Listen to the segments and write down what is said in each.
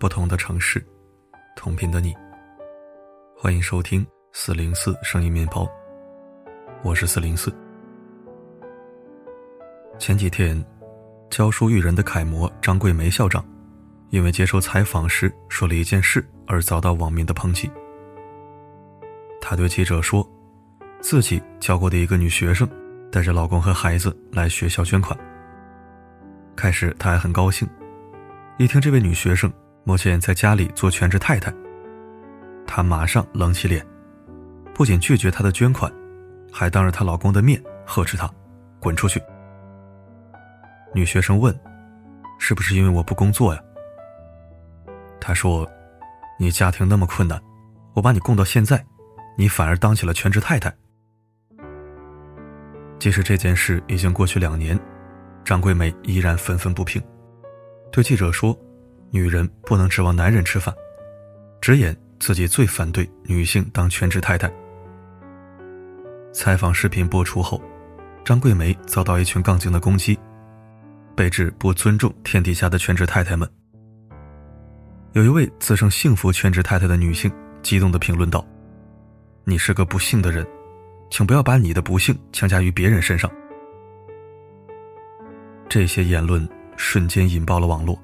不同的城市，同频的你。欢迎收听四零四声音面包，我是四零四。前几天，教书育人的楷模张桂梅校长，因为接受采访时说了一件事而遭到网民的抨击。她对记者说，自己教过的一个女学生，带着老公和孩子来学校捐款。开始她还很高兴，一听这位女学生。目前在家里做全职太太，她马上冷起脸，不仅拒绝她的捐款，还当着她老公的面呵斥她：“滚出去！”女学生问：“是不是因为我不工作呀？”他说：“你家庭那么困难，我把你供到现在，你反而当起了全职太太。”即使这件事已经过去两年，张桂梅依然愤愤不平，对记者说。女人不能指望男人吃饭，直言自己最反对女性当全职太太。采访视频播出后，张桂梅遭到一群杠精的攻击，被指不尊重天底下的全职太太们。有一位自称幸福全职太太的女性激动地评论道：“你是个不幸的人，请不要把你的不幸强加于别人身上。”这些言论瞬间引爆了网络。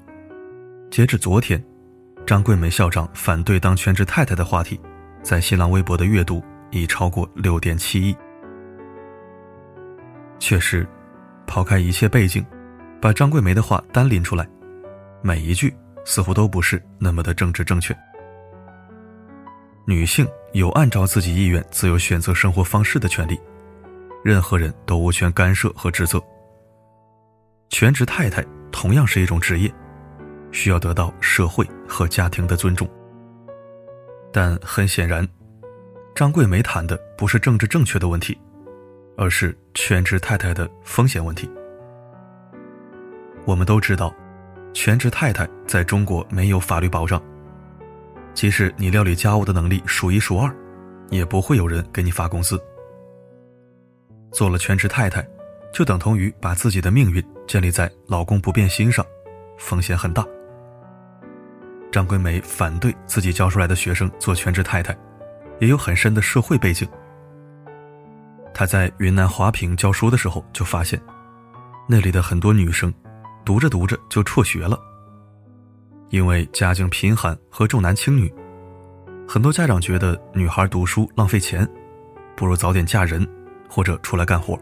截至昨天，张桂梅校长反对当全职太太的话题，在新浪微博的阅读已超过六点七亿。确实，抛开一切背景，把张桂梅的话单拎出来，每一句似乎都不是那么的政治正确。女性有按照自己意愿自由选择生活方式的权利，任何人都无权干涉和指责。全职太太同样是一种职业。需要得到社会和家庭的尊重，但很显然，张桂梅谈的不是政治正确的问题，而是全职太太的风险问题。我们都知道，全职太太在中国没有法律保障，即使你料理家务的能力数一数二，也不会有人给你发工资。做了全职太太，就等同于把自己的命运建立在老公不变心上，风险很大。张桂梅反对自己教出来的学生做全职太太，也有很深的社会背景。她在云南华坪教书的时候就发现，那里的很多女生，读着读着就辍学了。因为家境贫寒和重男轻女，很多家长觉得女孩读书浪费钱，不如早点嫁人或者出来干活，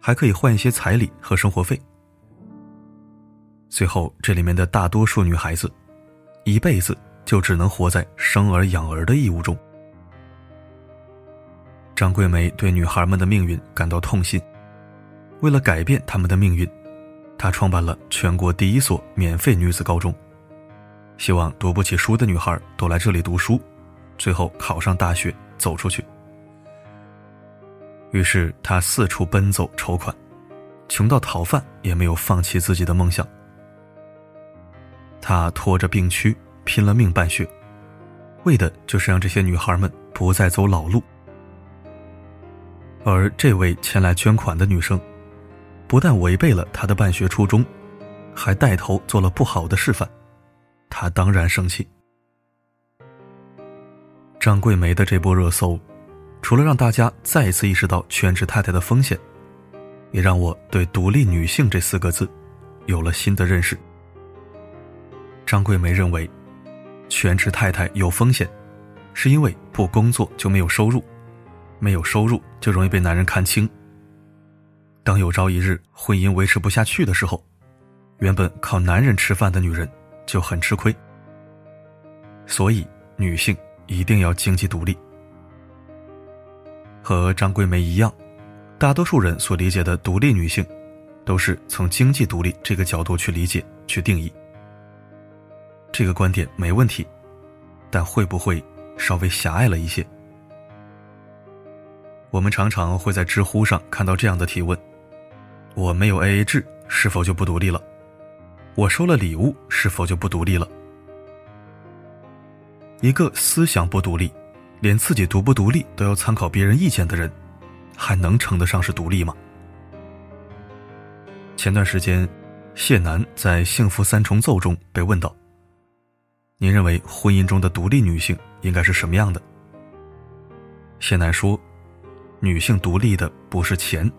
还可以换一些彩礼和生活费。最后，这里面的大多数女孩子。一辈子就只能活在生儿养儿的义务中。张桂梅对女孩们的命运感到痛心，为了改变她们的命运，她创办了全国第一所免费女子高中，希望读不起书的女孩都来这里读书，最后考上大学走出去。于是她四处奔走筹款，穷到讨饭也没有放弃自己的梦想。他拖着病躯，拼了命办学，为的就是让这些女孩们不再走老路。而这位前来捐款的女生，不但违背了他的办学初衷，还带头做了不好的示范，他当然生气。张桂梅的这波热搜，除了让大家再一次意识到全职太太的风险，也让我对“独立女性”这四个字有了新的认识。张桂梅认为，全职太太有风险，是因为不工作就没有收入，没有收入就容易被男人看轻。当有朝一日婚姻维持不下去的时候，原本靠男人吃饭的女人就很吃亏。所以，女性一定要经济独立。和张桂梅一样，大多数人所理解的独立女性，都是从经济独立这个角度去理解、去定义。这个观点没问题，但会不会稍微狭隘了一些？我们常常会在知乎上看到这样的提问：“我没有 AA 制，是否就不独立了？我收了礼物，是否就不独立了？”一个思想不独立，连自己独不独立都要参考别人意见的人，还能称得上是独立吗？前段时间，谢楠在《幸福三重奏》中被问到：“您认为婚姻中的独立女性应该是什么样的？”谢楠说：“女性独立的不是钱，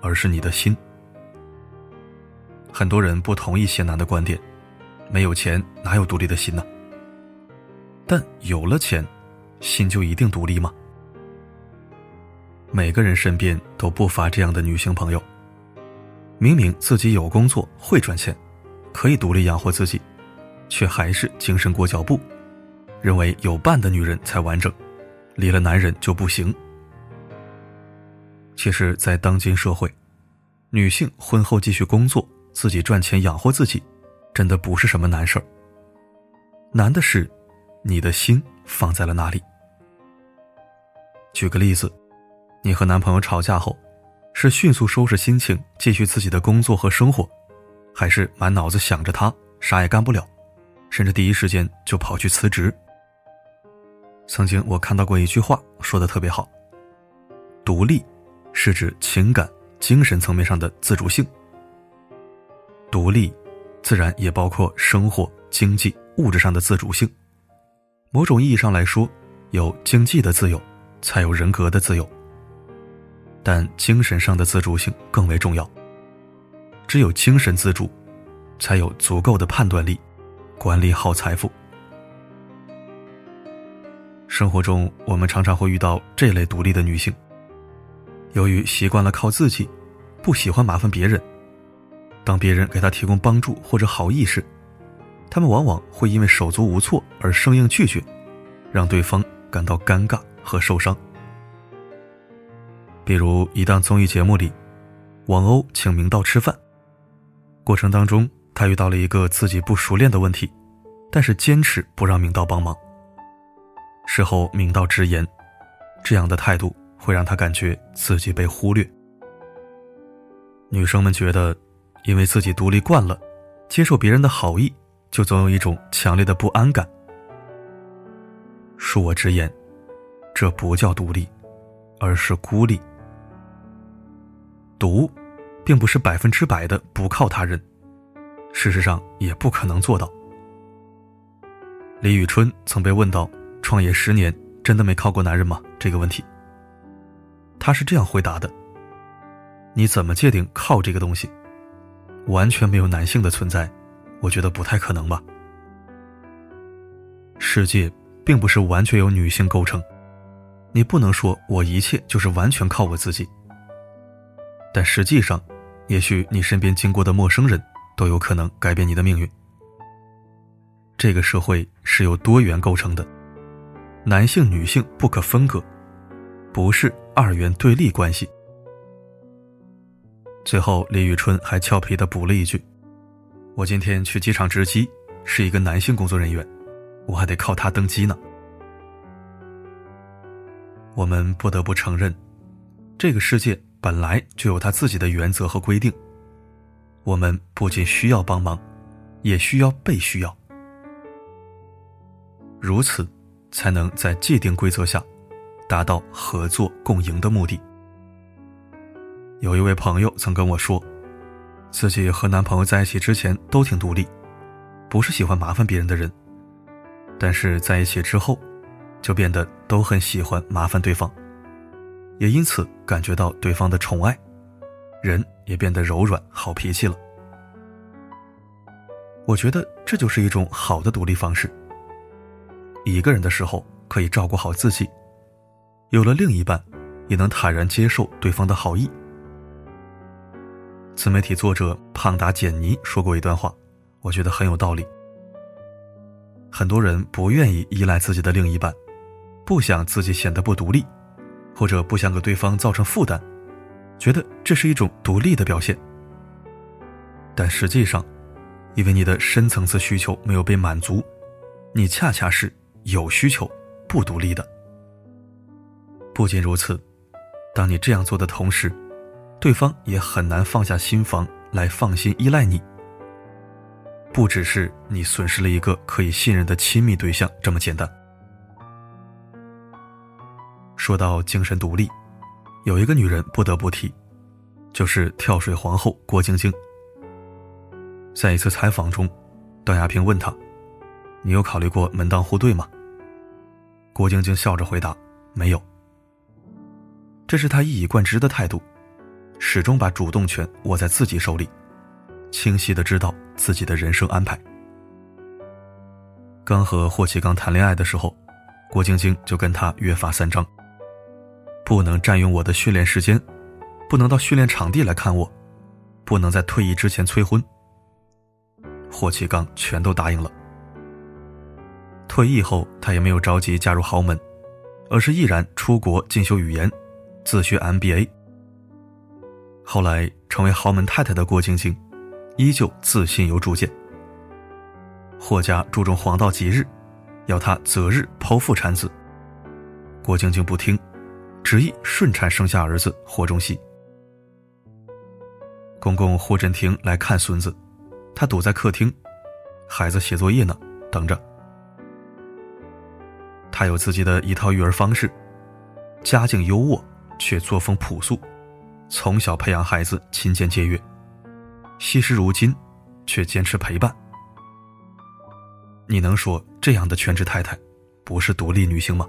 而是你的心。”很多人不同意谢楠的观点，没有钱哪有独立的心呢？但有了钱，心就一定独立吗？每个人身边都不乏这样的女性朋友，明明自己有工作会赚钱，可以独立养活自己，却还是精神裹脚布，认为有伴的女人才完整，离了男人就不行。其实，在当今社会，女性婚后继续工作。自己赚钱养活自己，真的不是什么难事儿。难的是，你的心放在了哪里？举个例子，你和男朋友吵架后，是迅速收拾心情继续自己的工作和生活，还是满脑子想着他啥也干不了，甚至第一时间就跑去辞职？曾经我看到过一句话，说的特别好：独立，是指情感、精神层面上的自主性。独立，自然也包括生活、经济、物质上的自主性。某种意义上来说，有经济的自由，才有人格的自由。但精神上的自主性更为重要。只有精神自主，才有足够的判断力，管理好财富。生活中，我们常常会遇到这类独立的女性。由于习惯了靠自己，不喜欢麻烦别人。当别人给他提供帮助或者好意时，他们往往会因为手足无措而生硬拒绝，让对方感到尴尬和受伤。比如一档综艺节目里，王鸥请明道吃饭，过程当中他遇到了一个自己不熟练的问题，但是坚持不让明道帮忙。事后明道直言，这样的态度会让他感觉自己被忽略。女生们觉得。因为自己独立惯了，接受别人的好意，就总有一种强烈的不安感。恕我直言，这不叫独立，而是孤立。独，并不是百分之百的不靠他人，事实上也不可能做到。李宇春曾被问到创业十年真的没靠过男人吗？这个问题，他是这样回答的：“你怎么界定靠这个东西？”完全没有男性的存在，我觉得不太可能吧。世界并不是完全由女性构成，你不能说我一切就是完全靠我自己。但实际上，也许你身边经过的陌生人都有可能改变你的命运。这个社会是由多元构成的，男性女性不可分割，不是二元对立关系。最后，李宇春还俏皮的补了一句：“我今天去机场值机，是一个男性工作人员，我还得靠他登机呢。”我们不得不承认，这个世界本来就有他自己的原则和规定。我们不仅需要帮忙，也需要被需要，如此，才能在既定规则下，达到合作共赢的目的。有一位朋友曾跟我说，自己和男朋友在一起之前都挺独立，不是喜欢麻烦别人的人，但是在一起之后，就变得都很喜欢麻烦对方，也因此感觉到对方的宠爱，人也变得柔软好脾气了。我觉得这就是一种好的独立方式。一个人的时候可以照顾好自己，有了另一半，也能坦然接受对方的好意。自媒体作者胖达简尼说过一段话，我觉得很有道理。很多人不愿意依赖自己的另一半，不想自己显得不独立，或者不想给对方造成负担，觉得这是一种独立的表现。但实际上，因为你的深层次需求没有被满足，你恰恰是有需求不独立的。不仅如此，当你这样做的同时，对方也很难放下心防来放心依赖你。不只是你损失了一个可以信任的亲密对象这么简单，说到精神独立，有一个女人不得不提，就是跳水皇后郭晶晶。在一次采访中，段亚萍问她：“你有考虑过门当户对吗？”郭晶晶笑着回答：“没有。”这是她一以贯之的态度，始终把主动权握在自己手里，清晰的知道自己的人生安排。刚和霍启刚谈恋爱的时候，郭晶晶就跟他约法三章：不能占用我的训练时间，不能到训练场地来看我，不能在退役之前催婚。霍启刚全都答应了。退役后，他也没有着急嫁入豪门，而是毅然出国进修语言，自学 MBA。后来成为豪门太太的郭晶晶，依旧自信有主见。霍家注重黄道吉日，要他择日剖腹产子。郭晶晶不听，执意顺产生下儿子霍中熙。公公霍震霆来看孙子，他堵在客厅，孩子写作业呢，等着。他有自己的一套育儿方式，家境优渥却作风朴素，从小培养孩子勤俭节约，惜时如金，却坚持陪伴。你能说这样的全职太太，不是独立女性吗？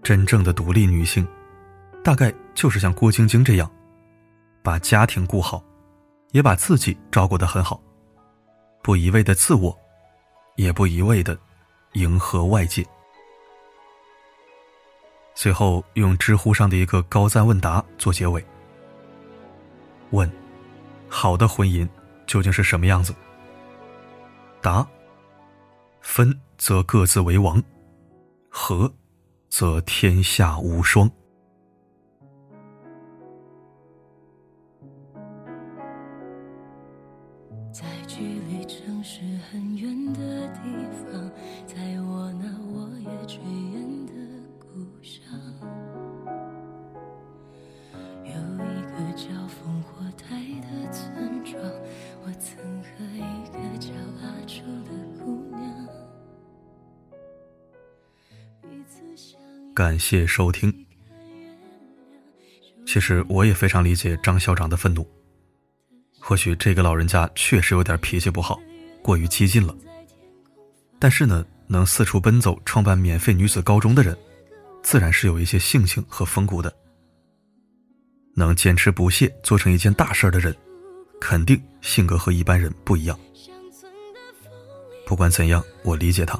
真正的独立女性，大概就是像郭晶晶这样，把家庭顾好，也把自己照顾得很好，不一味的自我，也不一味的迎合外界。最后用知乎上的一个高赞问答做结尾：问，好的婚姻究竟是什么样子？答：分则各自为王，合则天下无双。感谢收听。其实我也非常理解张校长的愤怒。或许这个老人家确实有点脾气不好，过于激进了。但是呢，能四处奔走创办免费女子高中的人，自然是有一些性情和风骨的。能坚持不懈做成一件大事的人，肯定性格和一般人不一样。不管怎样，我理解他。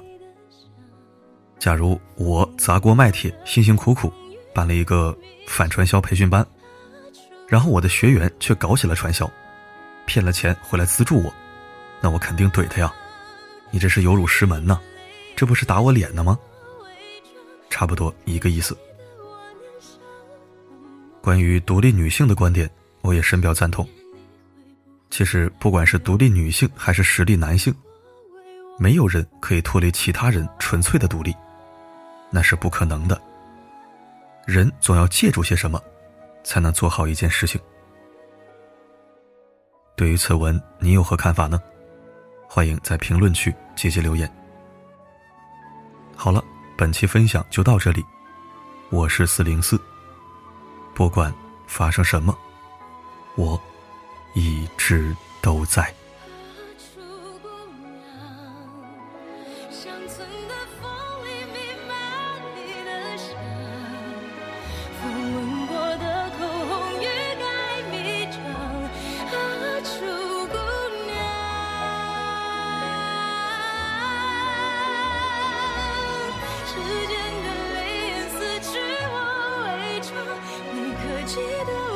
假如我砸锅卖铁，辛辛苦苦办了一个反传销培训班，然后我的学员却搞起了传销。骗了钱回来资助我，那我肯定怼他呀！你这是有辱师门呢，这不是打我脸呢吗？差不多一个意思。关于独立女性的观点，我也深表赞同。其实，不管是独立女性还是实力男性，没有人可以脱离其他人纯粹的独立，那是不可能的。人总要借助些什么，才能做好一件事情。对于此文，你有何看法呢？欢迎在评论区积极留言。好了，本期分享就到这里，我是四零四。不管发生什么，我一直都在。记得